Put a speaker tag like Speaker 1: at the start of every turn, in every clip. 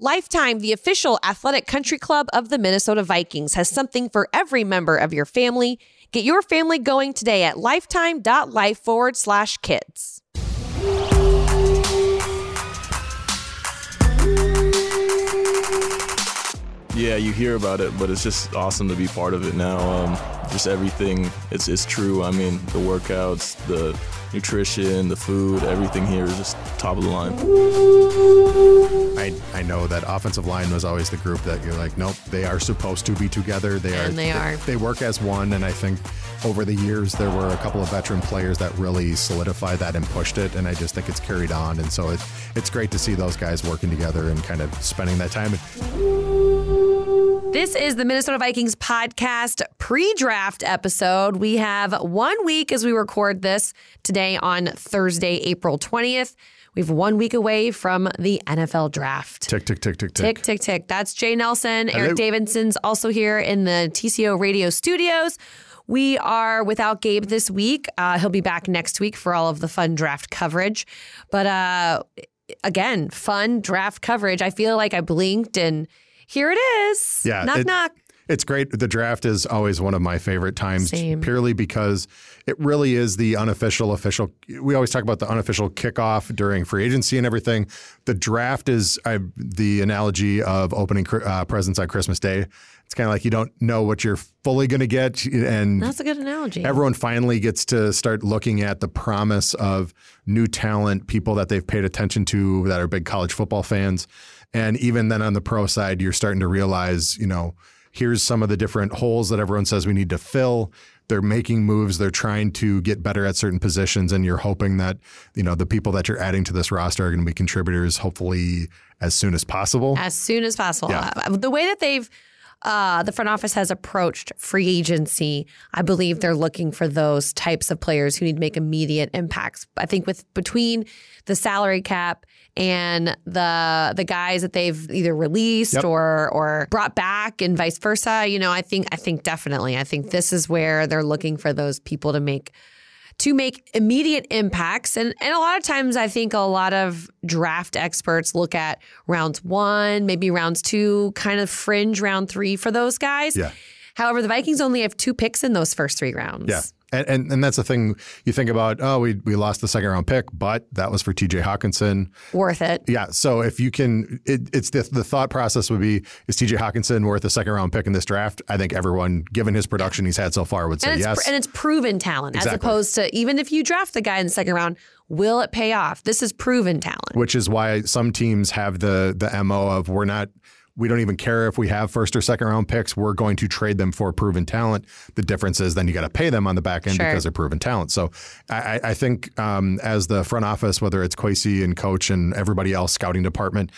Speaker 1: Lifetime, the official athletic country club of the Minnesota Vikings, has something for every member of your family. Get your family going today at lifetime.life forward slash kids.
Speaker 2: Yeah, you hear about it, but it's just awesome to be part of it now. Um, just everything, it's, it's true. I mean, the workouts, the nutrition, the food, everything here is just top of the line.
Speaker 3: I, I know that offensive line was always the group that you're like, nope, they are supposed to be together. They
Speaker 1: And
Speaker 3: are.
Speaker 1: they are.
Speaker 3: They work as one, and I think over the years there were a couple of veteran players that really solidified that and pushed it, and I just think it's carried on. And so it, it's great to see those guys working together and kind of spending that time.
Speaker 1: This is the Minnesota Vikings podcast pre draft episode. We have one week as we record this today on Thursday, April 20th. We have one week away from the NFL draft.
Speaker 3: Tick, tick, tick, tick, tick.
Speaker 1: Tick, tick, tick. That's Jay Nelson.
Speaker 3: Hello.
Speaker 1: Eric Davidson's also here in the TCO radio studios. We are without Gabe this week. Uh, he'll be back next week for all of the fun draft coverage. But uh, again, fun draft coverage. I feel like I blinked and here it is.
Speaker 3: Yeah,
Speaker 1: Knock,
Speaker 3: it-
Speaker 1: knock.
Speaker 3: It's great. The draft is always one of my favorite times,
Speaker 1: Same.
Speaker 3: purely because it really is the unofficial, official. We always talk about the unofficial kickoff during free agency and everything. The draft is I, the analogy of opening uh, presents on Christmas Day. It's kind of like you don't know what you're fully going to get, and
Speaker 1: That's a good analogy.
Speaker 3: everyone finally gets to start looking at the promise of new talent, people that they've paid attention to that are big college football fans. And even then on the pro side, you're starting to realize, you know, here's some of the different holes that everyone says we need to fill. They're making moves, they're trying to get better at certain positions, and you're hoping that, you know, the people that you're adding to this roster are going to be contributors hopefully as soon as possible.
Speaker 1: as soon as possible.
Speaker 3: Yeah.
Speaker 1: The way that they've uh, the front office has approached free agency, I believe they're looking for those types of players who need to make immediate impacts. I think with between the salary cap and the the guys that they've either released
Speaker 3: Yep.
Speaker 1: or or brought back and vice versa, you know, I think I think definitely I think this is where they're looking for those people to make to make immediate impacts. And and a lot of times I think a lot of draft experts look at rounds one, maybe rounds two, kind of fringe round three for those guys.
Speaker 3: Yeah.
Speaker 1: However, the Vikings only have two picks in those first three rounds.
Speaker 3: Yeah. And, and and that's the thing you think about, oh, we, we lost the second round pick, but that was for TJ Hockenson.
Speaker 1: Worth it.
Speaker 3: Yeah. So if you can, it, it's the, the thought process would be is TJ Hockenson worth a second round pick in this draft? I think everyone, given his production he's had so far, would say
Speaker 1: And
Speaker 3: yes.
Speaker 1: and it's proven talent as opposed to even if you draft the guy in the second round, will it pay off? This is proven talent.
Speaker 3: which is why some teams have the the mo of we're not. We don't even care if we have first or second round picks. We're going to trade them for proven talent. The difference is then you got to pay them on the back end
Speaker 1: Sure.
Speaker 3: because they're proven talent. So I, I- I think um, as the front office, whether it's Kwesi and coach and everybody else scouting department,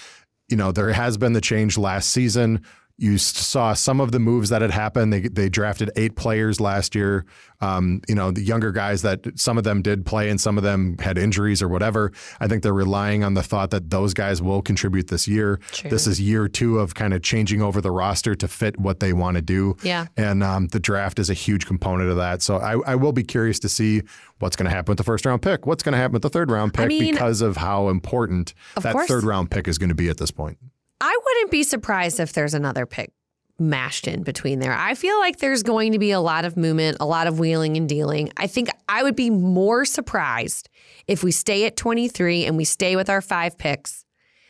Speaker 3: you know, there has been the change last season. You saw some of the moves that had happened. They they drafted eight players last year. Um, you know, the younger guys that some of them did play and some of them had injuries or whatever. I think they're relying on the thought that those guys will contribute this year.
Speaker 1: True.
Speaker 3: This is year two of kind of changing over the roster to fit what they want to do.
Speaker 1: Yeah.
Speaker 3: And um, the draft is a huge component of that. So I, I will be curious to see what's going to happen with the first round pick. What's going to happen with the third round pick
Speaker 1: mean-
Speaker 3: because of how important that
Speaker 1: course.
Speaker 3: third round pick is going to be at this point.
Speaker 1: I wouldn't be surprised if there's another pick mashed in between there. I feel like there's going to be a lot of movement, a lot of wheeling and dealing. I think I would be more surprised if we stay at 23 and we stay with our five picks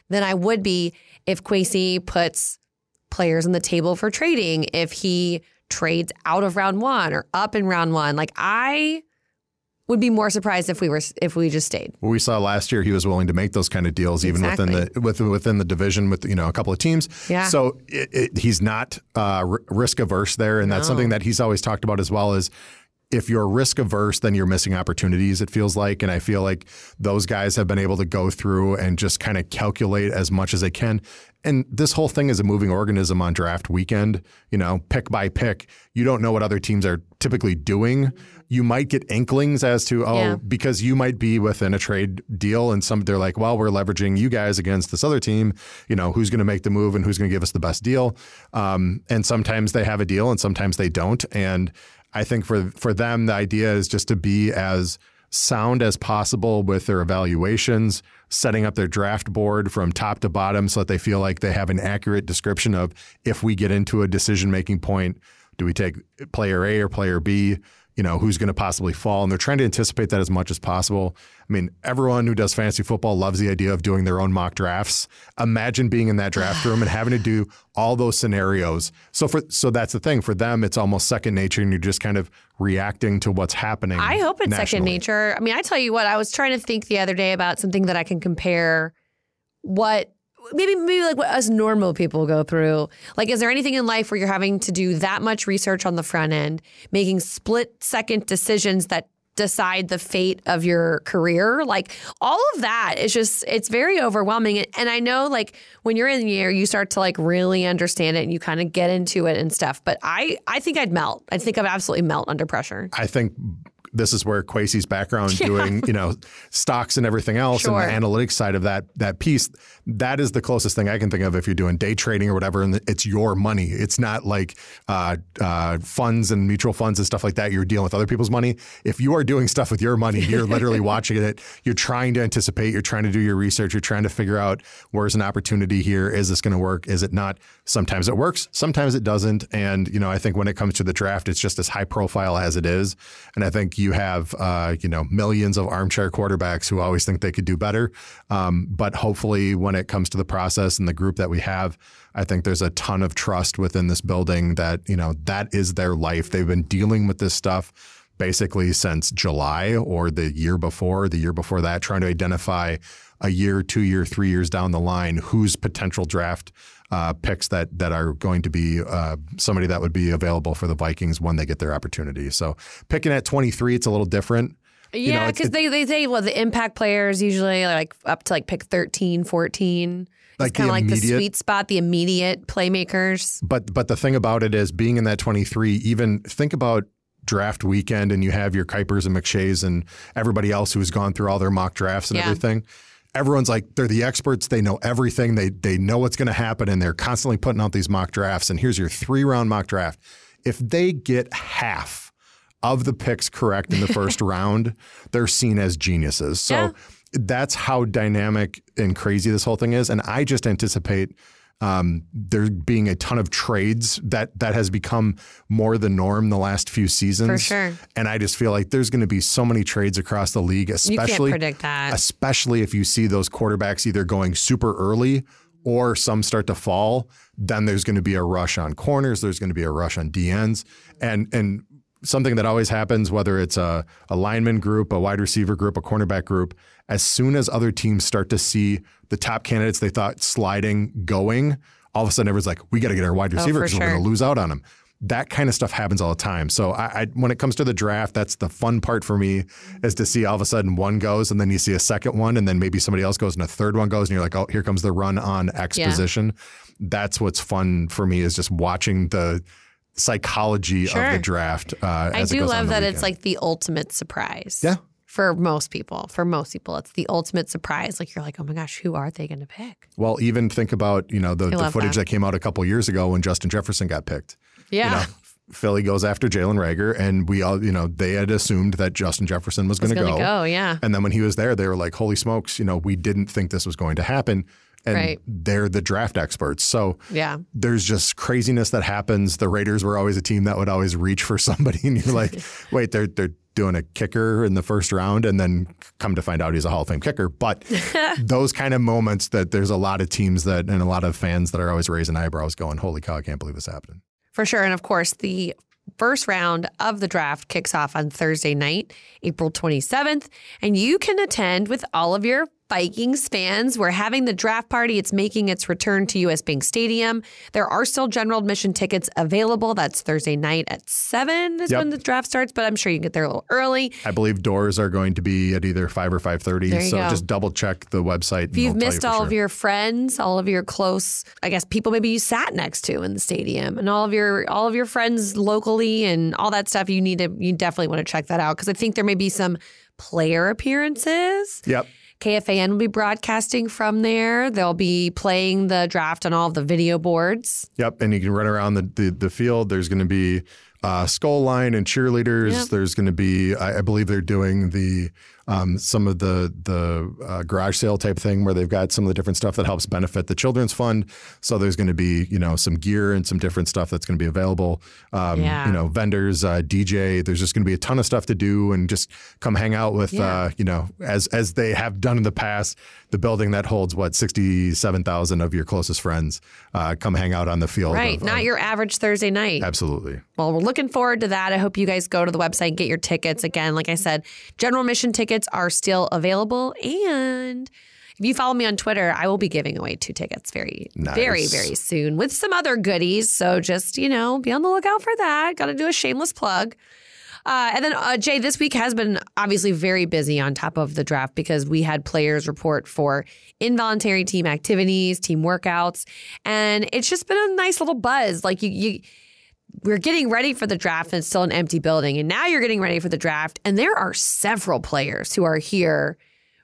Speaker 1: than I would be if Kwesi puts players on the table for trading, if he trades out of round one or up in round one. Like I would be more surprised if we were if we just stayed.
Speaker 3: Well, we saw last year he was willing to make those kind of deals even within the within, within the division with you know a couple of teams.
Speaker 1: Yeah.
Speaker 3: So it, it, he's not uh, r- risk averse there, and that's something that he's always talked about as well. Is if you're risk averse, then you're missing opportunities. It feels like, and I feel like those guys have been able to go through and just kind of calculate as much as they can. And this whole thing is a moving organism on draft weekend. You know, pick by pick, you don't know what other teams are typically doing. You might get inklings as to oh,
Speaker 1: Yeah.
Speaker 3: because you might be within a trade deal, and some they're like, well, we're leveraging you guys against this other team. You know, who's going to make the move and who's going to give us the best deal? Um, and sometimes they have a deal, and sometimes they don't. And I think for for them, the idea is just to be as sound as possible with their evaluations, setting up their draft board from top to bottom so that they feel like they have an accurate description of if we get into a decision making point, do we take player A or player B? You know, who's going to possibly fall? And they're trying to anticipate that as much as possible. I mean, everyone who does fantasy football loves the idea of doing their own mock drafts. Imagine being in that draft room and having to do all those scenarios. So for so that's the thing for them, it's almost second nature, and you're just kind of reacting to what's happening.
Speaker 1: I hope it's second nature. I mean, I tell you what, I was trying to think the other day about something that I can compare what maybe maybe like what us normal people go through. Like is there anything in life where you're having to do that much research on the front end, making split second decisions that decide the fate of your career? Like all of that is just it's very overwhelming. And i know like when you're in the year you start to like really understand it and you kind of get into it and stuff. But i i think i'd melt. I think i'd absolutely melt under pressure.
Speaker 3: I think this is where Kwesi's background doing, you know, stocks and everything else
Speaker 1: Sure.
Speaker 3: and the analytics side of that that piece, that is the closest thing I can think of if you're doing day trading or whatever, and it's your money. It's not like uh, uh, funds and mutual funds and stuff like that. You're dealing with other people's money. If you are doing stuff with your money, you're literally watching it. You're trying to anticipate. You're trying to do your research. You're trying to figure out where's an opportunity here. Is this going to work? Is it not? Sometimes it works. Sometimes it doesn't. And you know, I think when it comes to the draft, it's just as high profile as it is. And I think you have uh, you know millions of armchair quarterbacks who always think they could do better. Um, but hopefully, when it comes to the process and the group that we have, I think there's a ton of trust within this building that you know that is their life. They've been dealing with this stuff basically since July or the year before, the year before that, trying to identify a year, two year, three years down the line whose potential draft uh, picks that that are going to be uh, somebody that would be available for the Vikings when they get their opportunity. So picking at 23, it's a little different. You know,
Speaker 1: Yeah, because they, they say, well, the impact players usually like up to like pick 13, 14.
Speaker 3: Like
Speaker 1: it's kind of like the sweet spot, the immediate playmakers.
Speaker 3: But but the thing about it is being in that 23, even think about draft weekend and you have your Kipers and McShays and everybody else who's gone through all their mock drafts and
Speaker 1: Yeah.
Speaker 3: everything. Everyone's like they're the experts, they know everything, they they know what's going to happen and they're constantly putting out these mock drafts and here's your 3 round mock draft. If they get half of the picks correct in the first round, they're seen as geniuses. So
Speaker 1: Yeah.
Speaker 3: that's how dynamic and crazy this whole thing is. And I just anticipate um, there being a ton of trades that that has become more the norm the last few seasons.
Speaker 1: For sure.
Speaker 3: And I just feel like there's going to be so many trades across the league, especially
Speaker 1: can't predict that.
Speaker 3: especially if you see those quarterbacks either going super early or some start to fall, then there's going to be a rush on corners, there's going to be a rush on DNs. And and something that always happens, whether it's a, a lineman group, a wide receiver group, a cornerback group, as soon as other teams start to see the top candidates they thought sliding going, all of a sudden everyone's like, we got to get our wide receiver
Speaker 1: Oh, for
Speaker 3: because we're going to lose out on them. That kind of stuff happens all the time. So I, I, when it comes to the draft, that's the fun part for me is to see all of a sudden one goes and then you see a second one and then maybe somebody else goes and a third one goes and you're like, oh, here comes the run on X
Speaker 1: Yeah.
Speaker 3: position. That's what's fun for me is just watching the psychology of the draft. Uh,
Speaker 1: I do love that
Speaker 3: weekend.
Speaker 1: it's like the ultimate surprise.
Speaker 3: Yeah.
Speaker 1: For most people, for most people, it's the ultimate surprise. Like you're like, oh my gosh, who are they going to pick?
Speaker 3: Well, even think about you know the, the footage
Speaker 1: that.
Speaker 3: that. came out a couple years ago when Justin Jefferson got picked.
Speaker 1: Yeah.
Speaker 3: You know, Philly goes after Jalen Reagor, and we all you know they had assumed that Justin Jefferson was going to go.
Speaker 1: go. Yeah.
Speaker 3: And then when he was there, they were like, "Holy smokes!" You know, we didn't think this was going to happen. And
Speaker 1: Right.
Speaker 3: they're the draft experts, so
Speaker 1: Yeah.
Speaker 3: there's just craziness that happens. The Raiders were always a team that would always reach for somebody, and you're like, "Wait, they're they're doing a kicker in the first round, and then come to find out he's a Hall of Fame kicker." But those kind of moments that there's a lot of teams that and a lot of fans that are always raising eyebrows, going, "Holy cow, I can't believe this happened."
Speaker 1: For sure. And of course, the first round of the draft kicks off on Thursday night, April 27th. And you can attend with all of your Vikings fans. We're having the draft party. It's making its return to US Bank Stadium. There are still general admission tickets available. That's Thursday night at 7 is
Speaker 3: Yep.
Speaker 1: when the draft starts, but I'm sure you can get there a little early.
Speaker 3: I believe doors are going to be at either five or five thirty. So
Speaker 1: go.
Speaker 3: just double check the website.
Speaker 1: If you've missed all of your friends, all of your close, I guess people maybe you sat next to in the stadium, and all of your all of your friends locally and all that stuff, you need to you definitely want to check that out because I think there may be some player appearances.
Speaker 3: Yep.
Speaker 1: KFAN will be broadcasting from there. They'll be playing the draft on all of the video boards.
Speaker 3: Yep, and you can run around the, the, the field. There's going to be uh, Skol Line and cheerleaders.
Speaker 1: Yep.
Speaker 3: There's going to be, I, I believe they're doing the um, some of the the uh, garage sale type thing where they've got some of the different stuff that helps benefit the children's fund. So there's going to be you know some gear and some different stuff that's going to be available. Um,
Speaker 1: Yeah.
Speaker 3: You know vendors, uh, DJ. There's just going to be a ton of stuff to do and just come hang out with
Speaker 1: Yeah.
Speaker 3: uh, you know as as they have done in the past. The building that holds what sixty seven thousand of your closest friends uh, come hang out on the field.
Speaker 1: Right.
Speaker 3: of-
Speaker 1: Not
Speaker 3: of-
Speaker 1: your average Thursday night.
Speaker 3: absolutely.
Speaker 1: Well, we're looking forward to that. I hope you guys go to the website and get your tickets. Again, like I said, general admission tickets are still available. And if you follow me on Twitter, I will be giving away two tickets very, very, very soon with some other goodies. So just, you know, be on the lookout for that. Got to do a shameless plug. Uh, and then, uh, Jay, this week has been obviously very busy on top of the draft because we had players report for involuntary team activities, team workouts, and it's just been a nice little buzz. Like you, you we're getting ready for the draft and it's still an empty building. And now you're getting ready for the draft. And there are several players who are here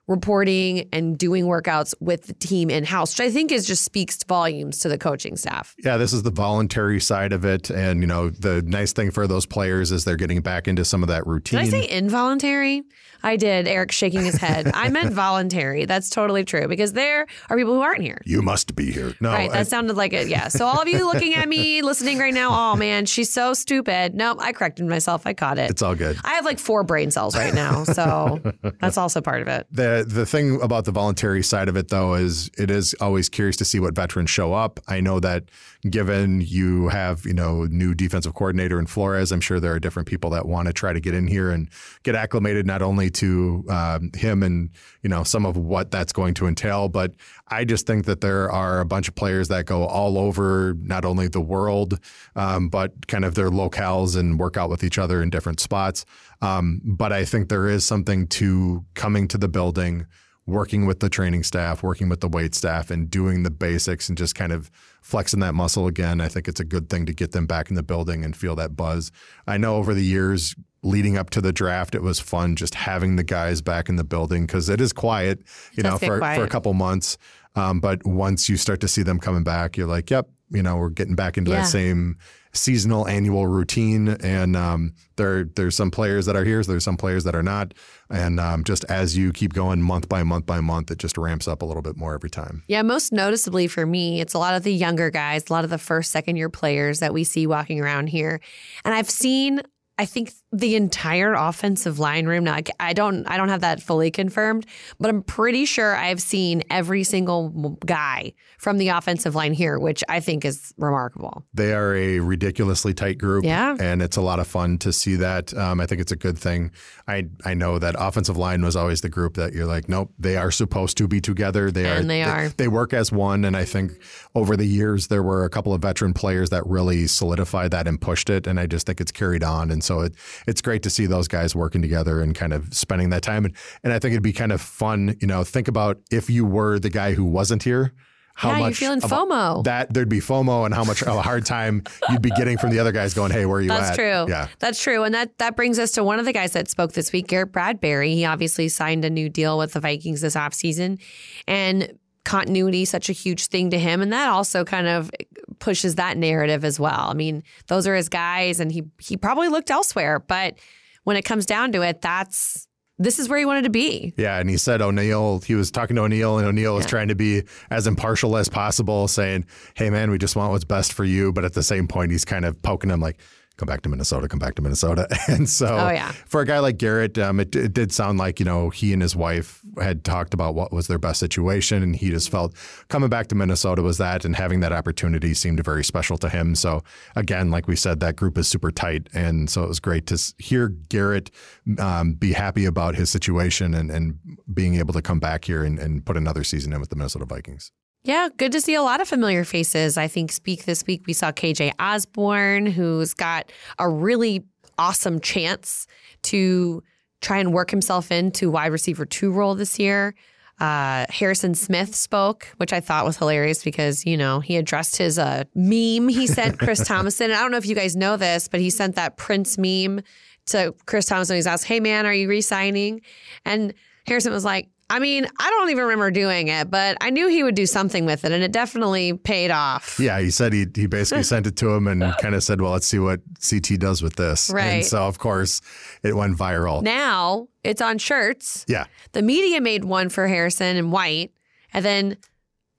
Speaker 1: reporting and doing workouts with the team in house, which I think is just speaks volumes to the coaching staff.
Speaker 3: Yeah, this is the voluntary side of it, and you know the nice thing for those players is they're getting back into some of that routine.
Speaker 1: Did I say involuntary? I did. Eric shaking his head. I meant voluntary. That's totally true because there are people who aren't here.
Speaker 3: you must be here. No,
Speaker 1: Right,
Speaker 3: I-
Speaker 1: that sounded like it. Yeah. So all of you looking at me, listening right now, oh man, she's so stupid. Nope, I corrected myself. I caught it.
Speaker 3: it's all good.
Speaker 1: I have like four brain cells right now, so that's also part of it.
Speaker 3: The Uh, the thing about the voluntary side of it though is it is always curious to see what veterans show up. I know that given you have, you know, new defensive coordinator in Flores, I'm sure there are different people that want to try to get in here and get acclimated not only to um, him and, you know, some of what that's going to entail, but I just think that there are a bunch of players that go all over not only the world, um, but kind of their locales and work out with each other in different spots. Um, but I think there is something to coming to the building, working with the training staff, working with the weight staff, and doing the basics and just kind of flexing that muscle again. I think it's a good thing to get them back in the building and feel that buzz. I know over the years leading up to the draft, it was fun just having the guys back in the building because it is quiet, you know, for, for a couple months. Um, but once you start to see them coming back, you're like, yep, you know, we're getting back into
Speaker 1: Yeah.
Speaker 3: that same seasonal annual routine. And um, there, there's some players that are here, so there's some players that are not. And um, just as you keep going month by month by month, it just ramps up a little bit more every time.
Speaker 1: Yeah, most noticeably for me, it's a lot of the younger guys, a lot of the first, second year players that we see walking around here. And I've seen, I think, the entire offensive line room. Now, I- I don't, I don't have that fully confirmed, but I'm pretty sure I've seen every single guy from the offensive line here, which I think is remarkable.
Speaker 3: They are a ridiculously tight group.
Speaker 1: Yeah.
Speaker 3: And it's a lot of fun to see that. Um, I think it's a good thing. I, I know that offensive line was always the group that you're like, nope, they are supposed to be together. They are.
Speaker 1: They are.
Speaker 3: They work as one. And I think over the years, there were a couple of veteran players that really solidified that and pushed it. And I just think it's carried on. And so it, it's great to see those guys working together and kind of spending that time. And, and I think it'd be kind of fun, you know, think about if you were the guy who wasn't here. How
Speaker 1: Yeah, you're
Speaker 3: much
Speaker 1: feeling FOMO.
Speaker 3: That there'd be FOMO and how much of a hard time you'd be getting from the other guys going, "Hey, where are you
Speaker 1: That's
Speaker 3: at?"
Speaker 1: true.
Speaker 3: Yeah.
Speaker 1: That's true. And that that brings us to one of the guys that spoke this week, Garrett Bradbury. He obviously signed a new deal with the Vikings this offseason. And continuity such a huge thing to him and that also kind of pushes that narrative as well. I mean, those are his guys and he he probably looked elsewhere, but when it comes down to it, that's this is where he wanted to be.
Speaker 3: Yeah, and he said O'Neill, he was talking to O'Neill, and O'Neill was trying to be as impartial as possible, saying, Hey, man, we just want what's best for you. But at the same point, he's kind of poking him like, Come back to Minnesota, come back to Minnesota. And so
Speaker 1: Oh, yeah.
Speaker 3: for a guy like Garrett, um, it, it did sound like, you know, he and his wife had talked about what was their best situation. And he just felt coming back to Minnesota was that, and having that opportunity seemed very special to him. So again, like we said, that group is super tight. And so it was great to hear Garrett um, be happy about his situation and, and being able to come back here and, and put another season in with the Minnesota Vikings.
Speaker 1: Yeah, good to see a lot of familiar faces. I think speak this week we saw KJ Osborne, who's got a really awesome chance to try and work himself into wide receiver two role this year. Uh, Harrison Smith spoke, which I thought was hilarious because, you know, he addressed his uh, meme he sent Chris Tomasson. I don't know if you guys know this, but he sent that Prince meme to Chris Tomasson. He's asked, Hey, man, are you re signing? And Harrison was like, I mean, I don't even remember doing it, but I knew he would do something with it, and it definitely paid off.
Speaker 3: Yeah, he said he he basically sent it to him and kind of said, "Well, let's see what CT does with this."
Speaker 1: Right.
Speaker 3: And so, of course, it went viral.
Speaker 1: Now it's on shirts.
Speaker 3: yeah.
Speaker 1: The media made one for Harrison in white, and then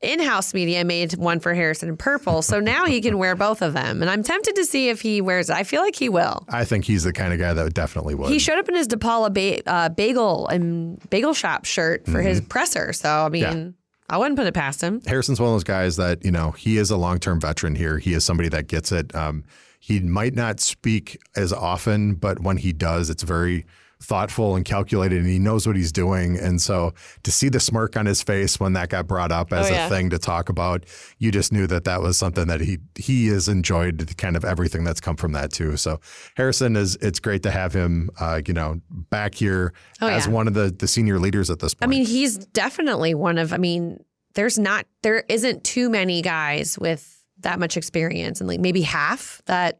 Speaker 1: in-house media made one for Harrison in purple. So now he can wear both of them, and I'm tempted to see if he wears it. I feel like he will.
Speaker 3: I think he's the kind of guy that definitely would.
Speaker 1: He showed up in his DePaula ba- uh, bagel and bagel shop shirt for his presser. So I mean,
Speaker 3: Mm-hmm. Yeah.
Speaker 1: I wouldn't put it past him.
Speaker 3: Harrison's one of those guys that, you know, he is a long term veteran here. He is somebody that gets it. Um, he might not speak as often, but when he does, it's very thoughtful and calculated and he knows what he's doing. And so to see the smirk on his face when that got brought up as
Speaker 1: Oh, yeah.
Speaker 3: a thing to talk about, you just knew that that was something that he he has enjoyed kind of everything that's come from that too. So Harrison is it's great to have him uh, you know back here
Speaker 1: Oh,
Speaker 3: as
Speaker 1: yeah.
Speaker 3: one of the the senior leaders at this point.
Speaker 1: I mean, he's definitely one of. I mean, there's not there isn't too many guys with that much experience, and like maybe half that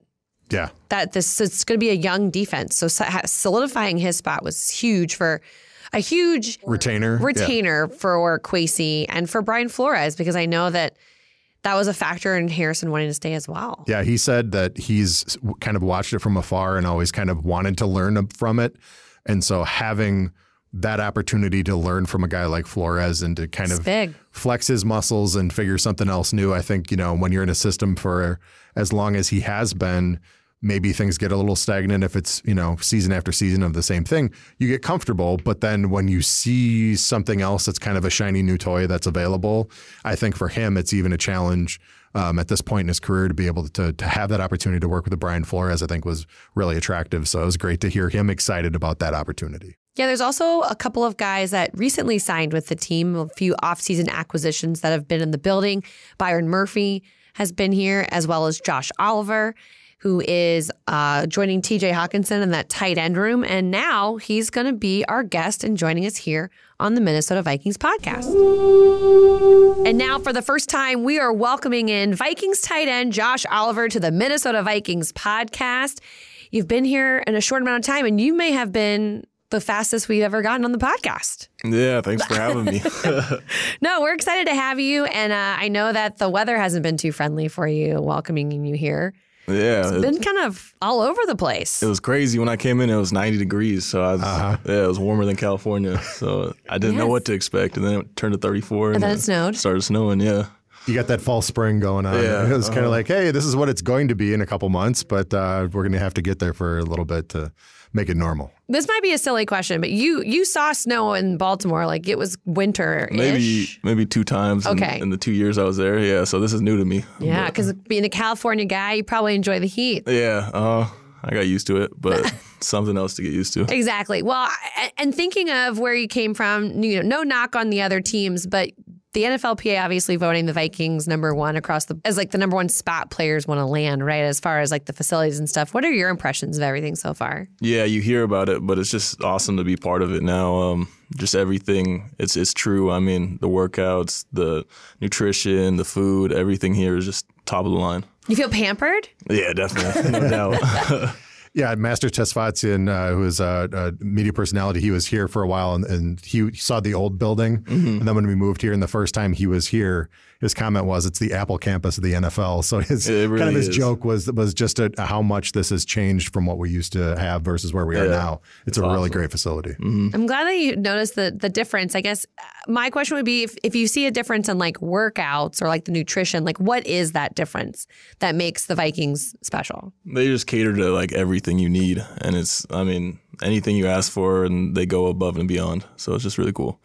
Speaker 3: yeah.
Speaker 1: that this it's going to be a young defense. So so- solidifying his spot was huge for a huge
Speaker 3: Retainer. Yeah.
Speaker 1: retainer for Kwesi and for Brian Flores because I know that that was a factor in Harrison wanting to stay as well.
Speaker 3: Yeah, he said that he's kind of watched it from afar and always kind of wanted to learn from it. And so having that opportunity to learn from a guy like Flores and to kind
Speaker 1: It's
Speaker 3: of
Speaker 1: big.
Speaker 3: flex his muscles and figure something else new, I think, you know, when you're in a system for as long as he has been, maybe things get a little stagnant if it's, you know, season after season of the same thing. You get comfortable, but then when you see something else that's kind of a shiny new toy that's available, I think for him it's even a challenge um, at this point in his career to be able to to have that opportunity to work with Brian Flores, I think was really attractive. So it was great to hear him excited about that opportunity.
Speaker 1: Yeah, there's also a couple of guys that recently signed with the team, a few offseason acquisitions that have been in the building. Byron Murphy has been here, as well as Josh Oliver, who is uh, joining TJ Hockenson in that tight end room. And now he's going to be our guest and joining us here on the Minnesota Vikings podcast. And now, for the first time, we are welcoming in Vikings tight end Josh Oliver to the Minnesota Vikings podcast. You've been here in a short amount of time, and you may have been the fastest we've ever gotten on the podcast.
Speaker 2: Yeah, thanks for having me.
Speaker 1: No, we're excited to have you. And uh, I know that the weather hasn't been too friendly for you welcoming you here.
Speaker 2: Yeah,
Speaker 1: It's
Speaker 2: it,
Speaker 1: been kind of all over the place.
Speaker 2: it was crazy when I came in. It was 90 degrees, so I was,
Speaker 3: Uh-huh.
Speaker 2: yeah, it was warmer than California. So I didn't know what to expect, and then it turned to 34, and,
Speaker 1: then it snowed.
Speaker 2: Started snowing, yeah.
Speaker 3: You got that fall spring going on.
Speaker 2: Yeah,
Speaker 3: it was kind
Speaker 2: uh-huh.
Speaker 3: of like, hey, this is what it's going to be in a couple months, but uh, we're going to have to get there for a little bit to make it normal.
Speaker 1: This might be a silly question, but you you saw snow in Baltimore like it was winter
Speaker 2: Maybe maybe two times in,
Speaker 1: Okay.
Speaker 2: in the two years I was there. Yeah, so this is new to me.
Speaker 1: Yeah, because being a California guy, you probably enjoy the heat.
Speaker 2: yeah, uh, I got used to it, but something else to get used to.
Speaker 1: Exactly. Well, and thinking of where you came from, you know, no knock on the other teams, but the NFLPA obviously voting the Vikings number one across the as like the number one spot players want to land, right? As far as like the facilities and stuff. What are your impressions of everything so far?
Speaker 2: Yeah, you hear about it, but it's just awesome to be part of it now. Um, just everything, it's it's true. I mean, the workouts, the nutrition, the food, everything here is just top of the line.
Speaker 1: You feel pampered?
Speaker 2: Yeah, definitely, no doubt.
Speaker 3: Yeah, Master Tesfatsion, uh, who is a, a media personality, he was here for a while and, and he saw the old building.
Speaker 2: Mm-hmm.
Speaker 3: And then when we moved here, and the first time he was here, his comment was, "It's the Apple campus of the NFL." So his
Speaker 2: really
Speaker 3: kind of his
Speaker 2: is.
Speaker 3: joke was was just a, how much this has changed from what we used to have versus where we are now. It's, a really great facility.
Speaker 1: I'm glad that you noticed the the difference. I guess uh, my question would be if, if you see a difference in like workouts or like the nutrition, like what is that difference that makes the Vikings special?
Speaker 2: they just cater to like everything you need, and it's I mean anything you ask for, and they go above and beyond. So it's just really cool.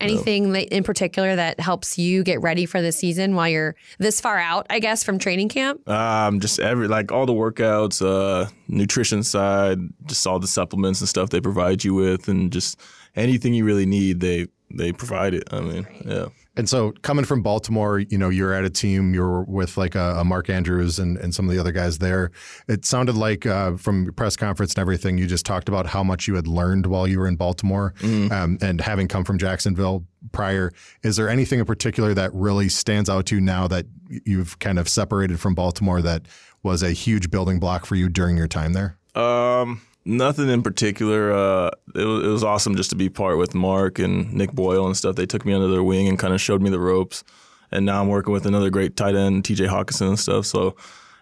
Speaker 1: Anything that in particular that helps you get ready for the season while you're this far out, I guess, from training camp?
Speaker 2: Um, just every like all the workouts, uh, nutrition side, just all the supplements and stuff they provide you with, and just anything you really need, they they provide it. I mean, yeah.
Speaker 3: And so coming from Baltimore, you know, you're at a team, you're with like a, a Mark Andrews and, and some of the other guys there. It sounded like uh, from press conference and everything, you just talked about how much you had learned while you were in Baltimore um, and having come from Jacksonville prior. Is there anything in particular that really stands out to you now that you've kind of separated from Baltimore that was a huge building block for you during your time there?
Speaker 2: Um, Nothing in particular. Uh, it, was, it was awesome just to be part with Mark and Nick Boyle and stuff. They took me under their wing and kind of showed me the ropes. And now I'm working with another great tight end, TJ Hockenson and stuff. So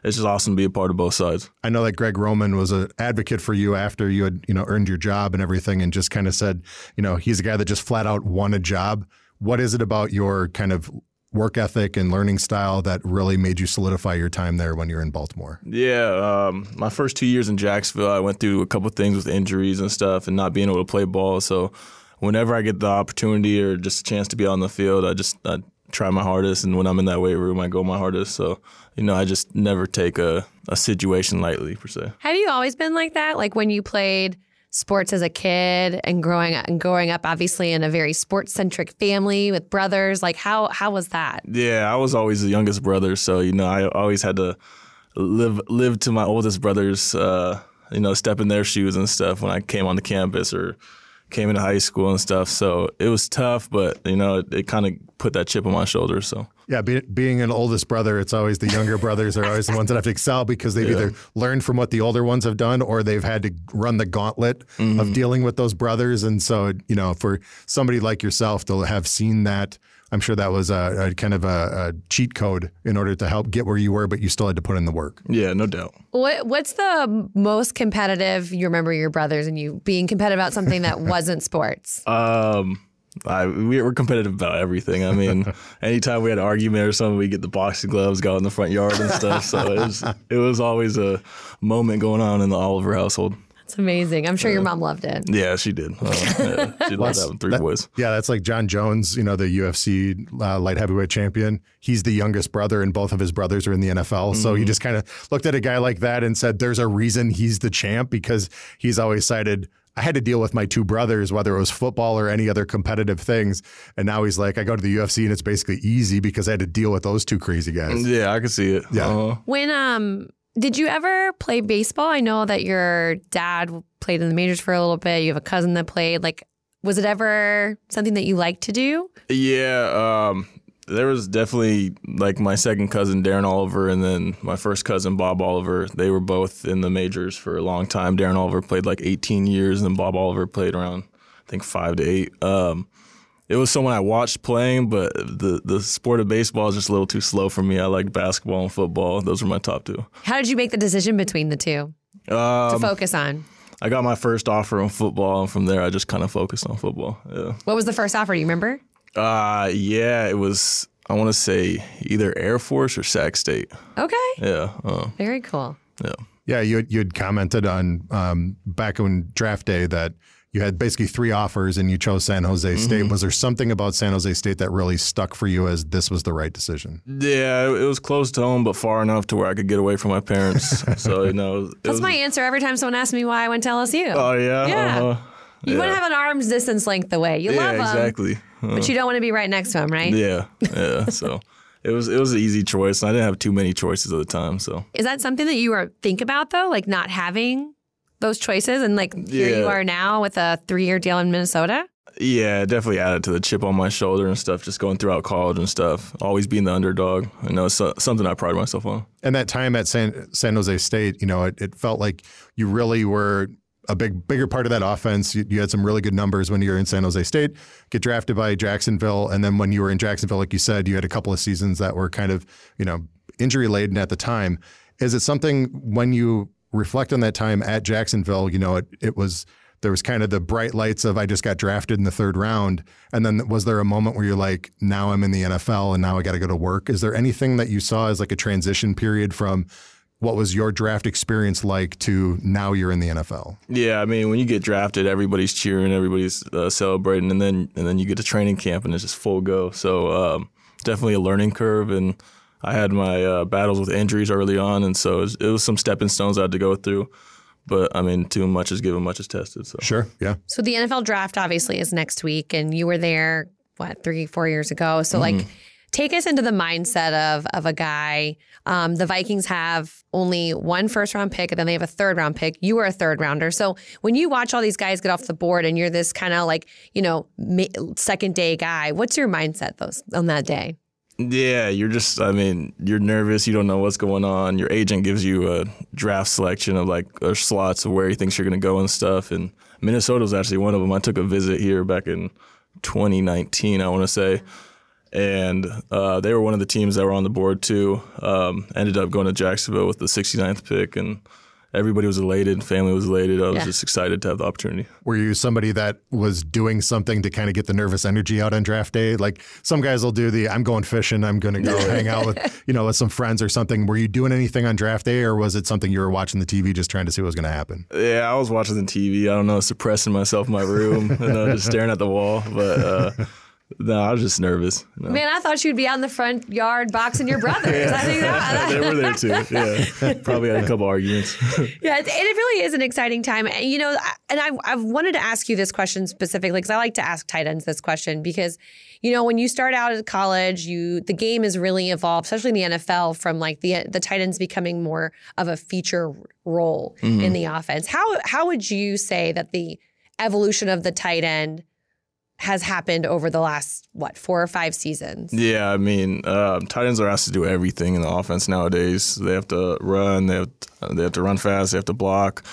Speaker 2: it's just awesome to be a part of both sides.
Speaker 3: I know that Greg Roman was an advocate for you after you had, you know, earned your job and everything, and just kind of said, you know, he's a guy that just flat out won a job. What is it about your kind of work ethic and learning style that really made you solidify your time there when you're in Baltimore?
Speaker 2: Yeah, um, my first two years in Jacksonville, I went through a couple things with injuries and stuff, and not being able to play ball. So, whenever I get the opportunity or just a chance to be on the field, I just I try my hardest, and when I'm in that weight room, I go my hardest. So, you know, I just never take a, a situation lightly per se.
Speaker 1: Have you always been like that? Like when you played sports as a kid and growing up and growing up obviously in a very sports centric family with brothers, like how how was that?
Speaker 2: Yeah, I was always the youngest brother, so you know, I always had to live live to my oldest brothers uh, you know, step in their shoes and stuff when I came on the campus or came into high school and stuff. So it was tough, but you know, it, it kind of put that chip on my shoulder. So
Speaker 3: yeah, be, being an oldest brother, it's always the younger brothers are always the ones that have to excel because they've yeah. either learned from what the older ones have done or they've had to run the gauntlet mm-hmm. of dealing with those brothers. And so, you know, for somebody like yourself to have seen that I'm sure that was a, a kind of a, a, cheat code in order to help get where you were, but you still had to put in the work.
Speaker 2: Yeah, no doubt.
Speaker 1: What What's the most competitive you remember your brothers and you being competitive about something that wasn't sports?
Speaker 2: Um, I, we were competitive about everything. I mean, anytime we had an argument or something, we get the boxing gloves, go out in the front yard and stuff. So it was it was always a moment going on in the Oliver household.
Speaker 1: It's amazing. I'm sure your mom loved it.
Speaker 2: Yeah, she did. Uh, yeah, she loved having three
Speaker 3: that,
Speaker 2: boys.
Speaker 3: Yeah, that's like Jon Jones, you know, the UFC uh, light heavyweight champion. He's the youngest brother, and both of his brothers are in the NFL. Mm-hmm. So you just kind of looked at a guy like that and said, "There's a reason he's the champ because he's always cited." I had to deal with my two brothers, whether it was football or any other competitive things. And now he's like, I go to the UFC and it's basically easy because I had to deal with those two crazy guys.
Speaker 2: Yeah, I can see it.
Speaker 3: Yeah. Uh-huh.
Speaker 1: When um did you ever play baseball? I know that your dad played in the majors for a little bit. You have a cousin that played. Like, was it ever something that you liked to do?
Speaker 2: Yeah, um, there was definitely like my second cousin Darren Oliver and then my first cousin Bob Oliver. They were both in the majors for a long time. Darren Oliver played like 18 years, and then Bob Oliver played around I think five to eight. Um, it was someone I watched playing, but the the sport of baseball is just a little too slow for me. I like basketball and football; those were my top two.
Speaker 1: How did you make the decision between the two
Speaker 2: um,
Speaker 1: to focus on?
Speaker 2: I got my first offer on football, and from there, I just kind of focused on football. Yeah.
Speaker 1: What was the first offer? Do you remember?
Speaker 2: Uh, yeah, it was. I want to say either Air Force or Sac State.
Speaker 1: Okay.
Speaker 2: Yeah. Uh,
Speaker 1: Very cool.
Speaker 2: Yeah.
Speaker 3: Yeah, you you had commented on um, back on draft day that you had basically three offers and you chose San Jose State. Mm-hmm. Was there something about San Jose State that really stuck for you as this was the right decision?
Speaker 2: Yeah, it was close to home, but far enough to where I could get away from my parents. so you know,
Speaker 1: that's
Speaker 2: was,
Speaker 1: my answer every time someone asks me why I went to LSU.
Speaker 2: Oh yeah,
Speaker 1: yeah.
Speaker 2: Uh-huh.
Speaker 1: You yeah. want to have an arm's distance length away. You
Speaker 2: yeah,
Speaker 1: love them,
Speaker 2: exactly.
Speaker 1: Uh-huh. but you don't want to be right next to them, right?
Speaker 2: Yeah, yeah. So. It was it was an easy choice. I didn't have too many choices at the time. So
Speaker 1: is that something that you were think about though, like not having those choices and like here yeah. you are now with a three year deal in Minnesota?
Speaker 2: Yeah, definitely added to the chip on my shoulder and stuff, just going throughout college and stuff. Always being the underdog. I know it's something I pride myself on.
Speaker 3: And that time at San, San Jose State, you know, it, it felt like you really were a big, bigger part of that offense. You, you, had some really good numbers when you were in San Jose State, get drafted by Jacksonville. And then when you were in Jacksonville, like you said, you had a couple of seasons that were kind of, you know, injury laden at the time. Is it something when you reflect on that time at Jacksonville, you know, it, it was there was kind of the bright lights of I just got drafted in the third round. And then was there a moment where you're like, now I'm in the NFL and now I got to go to work? Is there anything that you saw as like a transition period from what was your draft experience like to now you're in the NFL?
Speaker 2: Yeah, I mean, when you get drafted, everybody's cheering, everybody's uh, celebrating, and then and then you get to training camp and it's just full go. So um, definitely a learning curve and I had my uh, battles with injuries early on, and so it was, it was, some stepping stones I had to go through. But I mean, too much is given, much is tested. So
Speaker 3: sure, yeah.
Speaker 1: So the NFL draft obviously is next week, and you were there what three, four years ago. So mm-hmm. like, take us into the mindset of of a guy. Um, the Vikings have only one first round pick, and then they have a third round pick. You were a third rounder. So when you watch all these guys get off the board, and you're this kind of like you know second day guy, what's your mindset those on that day?
Speaker 2: Yeah, you're just, I mean, you're nervous. You don't know what's going on. Your agent gives you a draft selection of like slots of where he thinks you're going to go and stuff. And Minnesota was actually one of them. I took a visit here back in 2019, I want to say. And uh, they were one of the teams that were on the board too. Um, ended up going to Jacksonville with the 69th pick and everybody was elated, family was elated. I was
Speaker 1: Yeah.
Speaker 2: just excited to have the opportunity.
Speaker 3: Were you somebody that was doing something to kind of get the nervous energy out on draft day? Like some guys will do the I'm going fishing, I'm going to go hang out with, you know, with some friends or something. Were you doing anything on draft day or was it something you were watching the TV just trying to see what was going to happen?
Speaker 2: Yeah, I was watching the TV. I don't know, suppressing myself in my room, and you know, just staring at the wall. But uh, no, I was just nervous. know.
Speaker 1: Man, I thought you'd be out in the front yard boxing your brothers. I think that,
Speaker 2: they were there too. Yeah, probably had a couple arguments.
Speaker 1: Yeah, it, it really is an exciting time. And, You know, and I, I've wanted to ask you this question specifically because I like to ask tight ends this question because, you know, when you start out at college, you the game has really evolved, especially in the NFL, from like the the tight ends becoming more of a feature role mm-hmm. in the offense. How how would you say that the evolution of the tight end has happened over the last what four or five seasons?
Speaker 2: Yeah, I mean, uh, tight ends are asked to do everything in the offense nowadays. They have to run, they have they have to run fast, they have to block,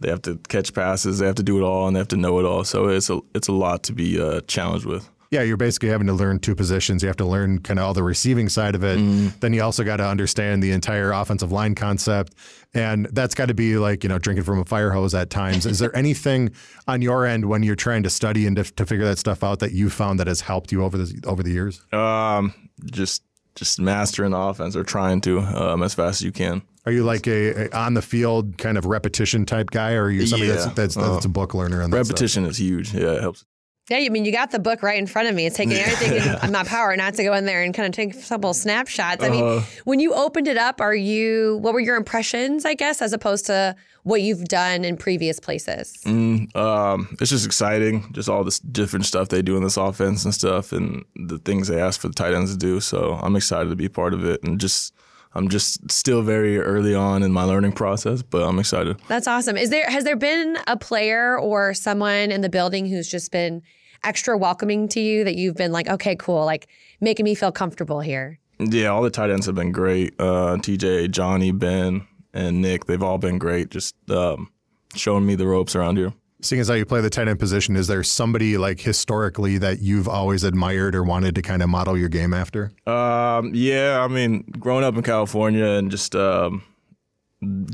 Speaker 2: they have to catch passes, they have to do it all, and they have to know it all. So it's a it's a lot to be uh, challenged with.
Speaker 3: Yeah, you're basically having to learn two positions. You have to learn kind of all the receiving side of it. Then you also got to understand the entire offensive line concept. And that's got to be like, you know, drinking from a fire hose at times. Is there anything on your end when you're trying to study and to, to figure that stuff out that you found that has helped you over the over the years?
Speaker 2: Um, just just mastering the offense or trying to um, as fast as you can.
Speaker 3: Are you like a, a on the field kind of repetition type guy, or are you somebody
Speaker 2: Yeah.
Speaker 3: that's, that's that's a book learner? On that stuff?
Speaker 2: Repetition is huge. Yeah, it helps.
Speaker 1: Yeah, I mean, you got the book right in front of me. It's taking everything in my power not to go in there and kind of take a couple snapshots. I mean,
Speaker 2: Uh-huh.
Speaker 1: when you opened it up, are you, what were your impressions, I guess, as opposed to what you've done in previous places?
Speaker 2: Mm, um, it's just exciting, just all this different stuff they do in this offense and stuff, and the things they ask for the tight ends to do. So I'm excited to be part of it, and just I'm just still very early on in my learning process, but I'm excited.
Speaker 1: That's awesome. Is there, has there been a player or someone in the building who's just been extra welcoming to you that you've been like, okay, cool, like making me feel comfortable here?
Speaker 2: Yeah, all the tight ends have been great. Uh, TJ, Johnny, Ben, and Nick, they've all been great. Just um, showing me the ropes around here.
Speaker 3: Seeing as how you play the tight end position, is there somebody like historically that you've always admired or wanted to kind of model your game after?
Speaker 2: Um, yeah, I mean, growing up in California and just um,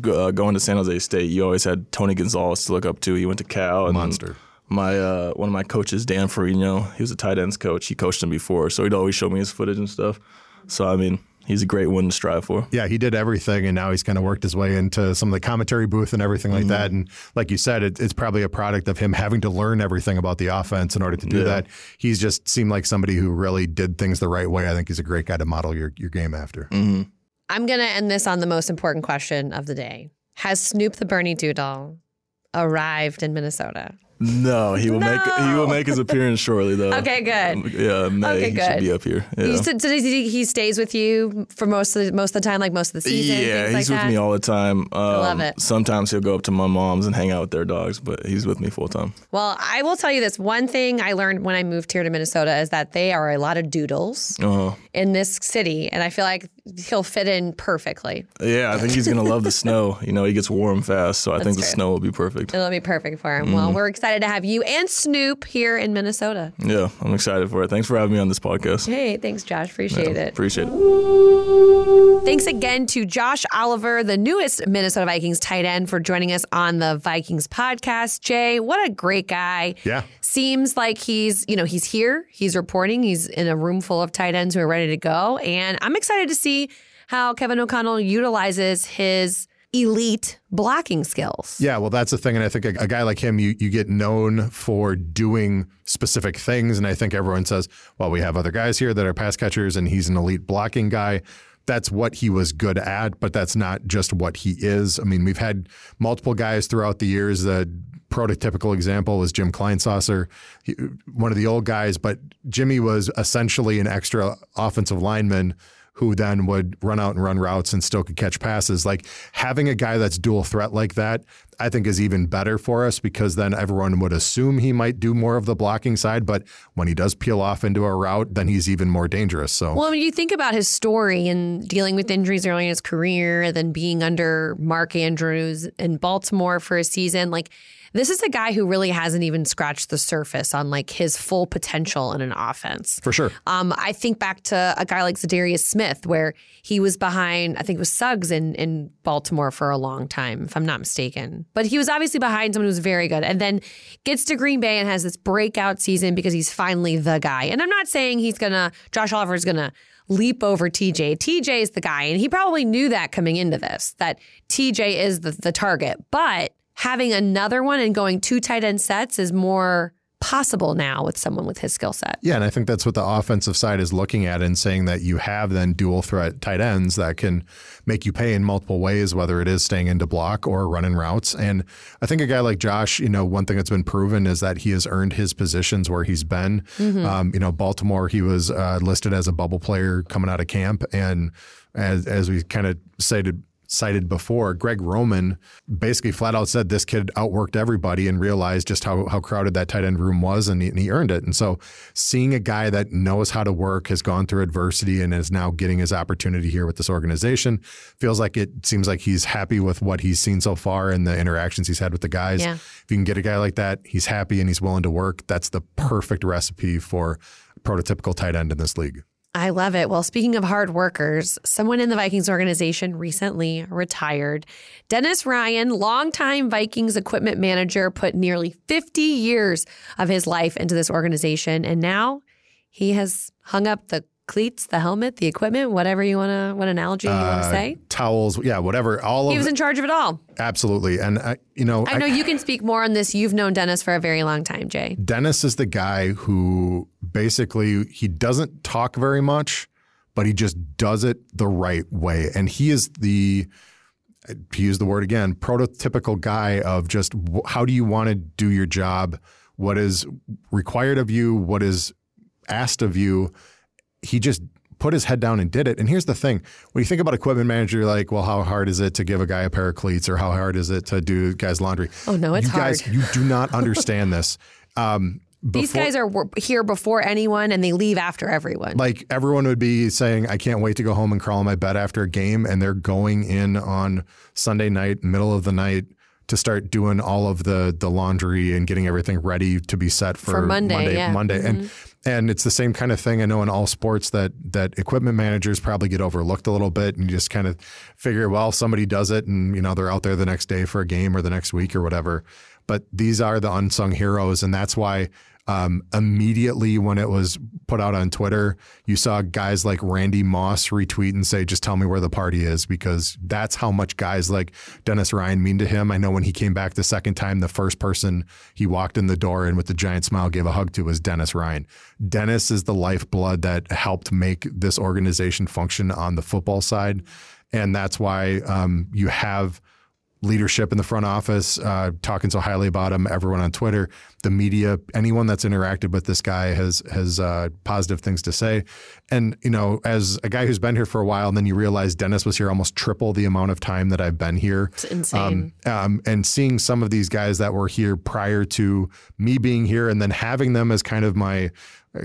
Speaker 2: uh, going to San Jose State, you always had Tony Gonzalez to look up to. He went to Cal. And
Speaker 3: Monster.
Speaker 2: My uh, one of my coaches, Dan Farino, he was a tight ends coach. He coached him before, so he'd always show me his footage and stuff. So I mean, he's a great one to strive for.
Speaker 3: Yeah, he did everything, and now he's kind of worked his way into some of the commentary booth and everything like mm-hmm. that. And like you said, it, it's probably a product of him having to learn everything about the offense in order to do
Speaker 2: Yeah.
Speaker 3: that. He's just seemed like somebody who really did things the right way. I think he's a great guy to model your your game after. Mm-hmm.
Speaker 1: I'm going to end this on the most important question of the day. Has Snoop the Bernedoodle arrived in Minnesota?
Speaker 2: No, he will make he will make his appearance shortly though.
Speaker 1: Okay, good.
Speaker 2: Yeah, May
Speaker 1: Okay,
Speaker 2: he
Speaker 1: good.
Speaker 2: should be up here. Yeah.
Speaker 1: So he, he stays with you for most of the, most of the time, like most of the season.
Speaker 2: Yeah, he's
Speaker 1: like
Speaker 2: with
Speaker 1: that?
Speaker 2: me all the time. Um,
Speaker 1: love it.
Speaker 2: Sometimes he'll go up to my mom's and hang out with their dogs, but he's with me full time.
Speaker 1: Well, I will tell you this one thing I learned when I moved here to Minnesota is that they are a lot of doodles
Speaker 2: Uh,
Speaker 1: in this city, and I feel like he'll fit in perfectly.
Speaker 2: yeah, I think he's gonna love the snow. You know, he gets warm fast, so I think the
Speaker 1: true.
Speaker 2: snow will be perfect.
Speaker 1: It'll be perfect for him.
Speaker 2: Mm-hmm.
Speaker 1: Well, we're excited to have you and Snoop here in Minnesota.
Speaker 2: Yeah, I'm excited for it. Thanks for having me on this podcast.
Speaker 1: Hey, thanks, Josh. Appreciate it.
Speaker 2: Appreciate it.
Speaker 1: Thanks again to Josh Oliver, the newest Minnesota Vikings tight end, for joining us on the Vikings podcast. Jay, what a great guy.
Speaker 3: Yeah.
Speaker 1: Seems like he's, you know, he's here, he's reporting, he's in a room full of tight ends who are ready to go. And I'm excited to see how Kevin O'Connell utilizes his elite blocking skills.
Speaker 3: Yeah, well, that's the thing, and I think a, a guy like him, you you get known for doing specific things, and I think everyone says, "Well, we have other guys here that are pass catchers, and he's an elite blocking guy." That's what he was good at, but that's not just what he is. I mean, we've had multiple guys throughout the years. The prototypical example was Jim Kleinsasser, he, one of the old guys, but Jimmy was essentially an extra offensive lineman who then would run out and run routes and still could catch passes. Like having a guy that's dual threat like that, I think is even better for us because then everyone would assume he might do more of the blocking side. But when he does peel off into a route, then he's even more dangerous. So,
Speaker 1: well, when you think about his story and dealing with injuries early in his career, and then being under Mark Andrews in Baltimore for a season, like this is a guy who really hasn't even scratched the surface on like his full potential in an offense.
Speaker 3: For sure.
Speaker 1: Um, I think back to a guy like Za'Darius Smith, where he was behind, I think it was Suggs in, in Baltimore for a long time, if I'm not mistaken. But he was obviously behind someone who was very good and then gets to Green Bay and has this breakout season because he's finally the guy. And I'm not saying he's going to, Josh Oliver is going to leap over TJ. TJ is the guy. And he probably knew that coming into this, that TJ is the, the target. But having another one and going two tight end sets is more possible now with someone with his skill set.
Speaker 3: Yeah, and I think that's what the offensive side is looking at and saying that you have then dual threat tight ends that can make you pay in multiple ways, whether it is staying into block or running routes. And I think a guy like Josh, you know, one thing that's been proven is that he has earned his positions where he's been. Mm-hmm. Um, you know, Baltimore, he was uh, listed as a bubble player coming out of camp, and as as we kind of cited cited before, Greg Roman basically flat out said this kid outworked everybody and realized just how, how crowded that tight end room was and he, and he, earned it. And so seeing a guy that knows how to work, has gone through adversity and is now getting his opportunity here with this organization feels like it seems like he's happy with what he's seen so far and the interactions he's had with the guys. Yeah. If you can get a guy like that, he's happy and he's willing to work. That's the perfect recipe for prototypical tight end in this league.
Speaker 1: I love it. Well, speaking of hard workers, someone in the Vikings organization recently retired. Dennis Ryan, longtime Vikings equipment manager, put nearly 50 years of his life into this organization. And now he has hung up the cleats, the helmet, the equipment, whatever you want to, what analogy you uh, want to say?
Speaker 3: Towels, yeah, whatever. All of it.
Speaker 1: he was in charge of it all.
Speaker 3: Absolutely, and uh, you know,
Speaker 1: I know I, you can speak more on this. You've known Dennis for a very long time, Jay.
Speaker 3: Dennis is the guy who basically he doesn't talk very much, but he just does it the right way, and he is the to use the word again, prototypical guy of just how do you want to do your job? What is required of you? What is asked of you? He just put his head down and did it. And here's the thing: when you think about equipment manager, you're like, well, how hard is it to give a guy a pair of cleats, or how hard is it to do guys' laundry?
Speaker 1: Oh no, it's
Speaker 3: you guys,
Speaker 1: hard.
Speaker 3: You do not understand this. Um,
Speaker 1: before, These guys are here before anyone and they leave after everyone.
Speaker 3: Like everyone would be saying, I can't wait to go home and crawl in my bed after a game. And they're going in on Sunday night, middle of the night, to start doing all of the the laundry and getting everything ready to be set for,
Speaker 1: for Monday. Monday,
Speaker 3: yeah. Monday. Mm-hmm. and and it's the same kind of thing I know in all sports that that equipment managers probably get overlooked a little bit, and you just kind of figure, well, somebody does it, and you know they're out there the next day for a game or the next week or whatever. But these are the unsung heroes, and that's why um, immediately when it was put out on Twitter, you saw guys like Randy Moss retweet and say, just tell me where the party is, because that's how much guys like Dennis Ryan mean to him. I know when he came back the second time, the first person he walked in the door and with the giant smile gave a hug to was Dennis Ryan. Dennis is the lifeblood that helped make this organization function on the football side. And that's why um, you have leadership in the front office uh, talking so highly about him. Everyone on Twitter, the media, anyone that's interacted with this guy has has uh, positive things to say. And you know, as a guy who's been here for a while, and then you realize Dennis was here almost triple the amount of time that I've been here.
Speaker 1: It's insane.
Speaker 3: Um, um, and seeing some of these guys that were here prior to me being here, and then having them as kind of my,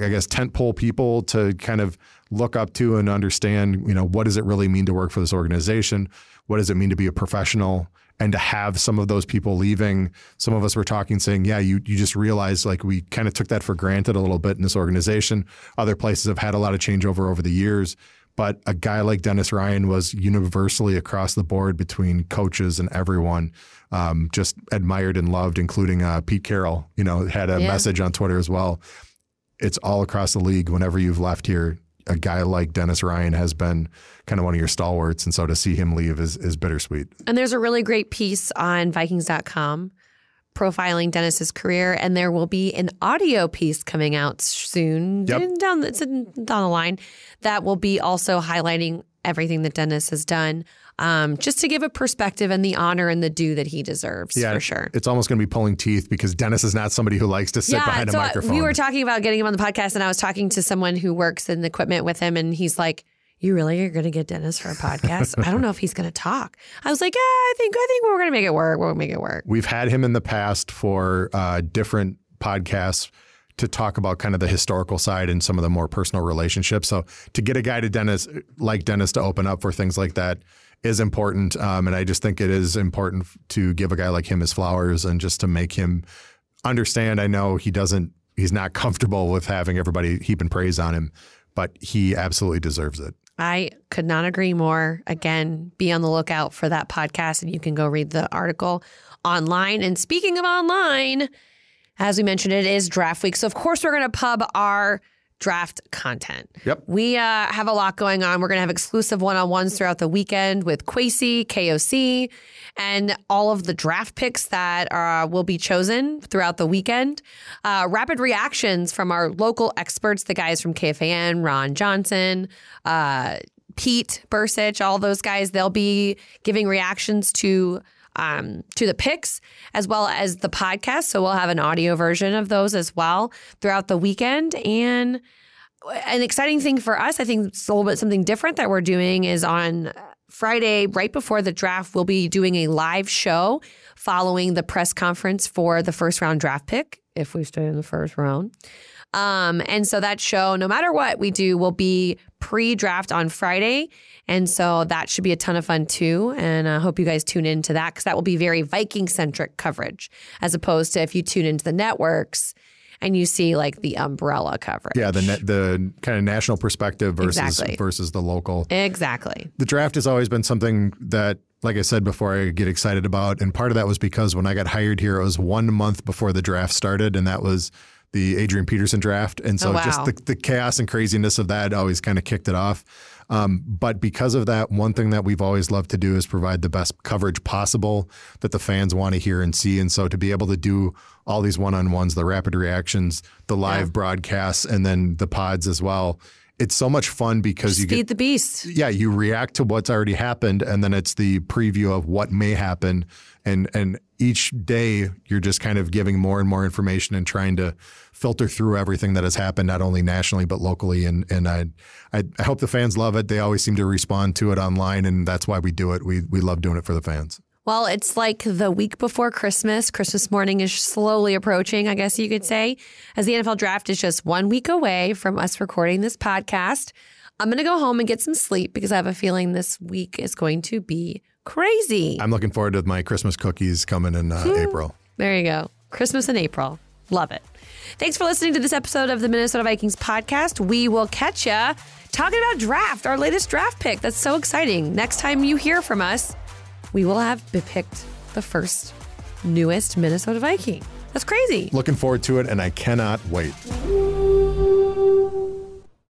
Speaker 3: I guess, tentpole people to kind of look up to and understand, you know, what does it really mean to work for this organization? What does it mean to be a professional? and to have some of those people leaving some of us were talking saying yeah you you just realized like we kind of took that for granted a little bit in this organization other places have had a lot of changeover over the years but a guy like Dennis Ryan was universally across the board between coaches and everyone um, just admired and loved including uh, Pete Carroll you know had a yeah. message on Twitter as well it's all across the league whenever you've left here a guy like Dennis Ryan has been kind of one of your stalwarts. And so to see him leave is, is bittersweet.
Speaker 1: And there's a really great piece on Vikings.com profiling Dennis's career, and there will be an audio piece coming out soon yep. down, it's down the line that will be also highlighting everything that Dennis has done um, just to give a perspective and the honor and the due that he deserves yeah, for sure.
Speaker 3: It's almost going to be pulling teeth because Dennis is not somebody who likes to sit yeah, behind so a microphone.
Speaker 1: We were talking about getting him on the podcast, and I was talking to someone who works in the equipment with him, and he's like, You really are going to get Dennis for a podcast? I don't know if he's going to talk. I was like, yeah, I think I think we're going to make it work. To make it work.
Speaker 3: We've had him in the past for uh, different podcasts to talk about kind of the historical side and some of the more personal relationships. So to get a guy to Dennis like Dennis to open up for things like that is important. Um, and I just think it is important to give a guy like him his flowers and just to make him understand. I know he doesn't, he's not comfortable with having everybody heaping praise on him, but he absolutely deserves it.
Speaker 1: I could not agree more. Again, be on the lookout for that podcast and you can go read the article online. And speaking of online, as we mentioned, it is draft week. So, of course, we're going to pub our draft content.
Speaker 3: Yep.
Speaker 1: We uh, have a lot going on. We're going to have exclusive one on ones throughout the weekend with Kwesi, KOC, and all of the draft picks that uh, will be chosen throughout the weekend. Uh, rapid reactions from our local experts, the guys from KFAN, Ron Johnson, uh, Pete Bercich, all those guys. They'll be giving reactions to um, to the picks as well as the podcast. So we'll have an audio version of those as well throughout the weekend. And an exciting thing for us, I think it's a little bit something different that we're doing is on Friday, right before the draft, we'll be doing a live show following the press conference for the first round draft pick, if we stay in the first round. Um, and so that show, no matter what we do, will be pre draft on Friday. And so that should be a ton of fun too. And I hope you guys tune into that because that will be very Viking centric coverage as opposed to if you tune into the networks and you see like the umbrella coverage.
Speaker 3: Yeah, the the kind of national perspective versus
Speaker 1: Exactly.
Speaker 3: versus the local.
Speaker 1: Exactly.
Speaker 3: The draft has always been something that, like I said before, I get excited about, and part of that was because when I got hired here, it was one month before the draft started, and that was the Adrian Peterson draft, and so
Speaker 1: Oh, wow.
Speaker 3: just the, the chaos and craziness of that always kind of kicked it off. Um, but because of that, one thing that we've always loved to do is provide the best coverage possible that the fans want to hear and see. And so to be able to do all these one on ones, the rapid reactions, the live broadcasts, and then the pods as well, it's so much fun because you get
Speaker 1: Feed the beast.
Speaker 3: yeah, you react to what's already happened, and then it's the preview of what may happen, and and each day you're just kind of giving more and more information and trying to filter through everything that has happened, not only nationally but locally. And and I I, I hope the fans love it. They always seem to respond to it online, and that's why we do it. We we love doing it for the fans.
Speaker 1: Well, it's like the week before Christmas. Christmas morning is slowly approaching, I guess you could say, as the NFL draft is just one week away from us recording this podcast. I'm going to go home and get some sleep because I have a feeling this week is going to be crazy.
Speaker 3: I'm looking forward to my Christmas cookies coming in uh, April.
Speaker 1: There you go. Christmas in April. Love it. Thanks for listening to this episode of the Minnesota Vikings podcast. We will catch ya talking about draft, our latest draft pick. That's so exciting. Next time you hear from us, we will have picked the first newest Minnesota Viking. That's crazy.
Speaker 3: Looking forward to it, and I cannot wait.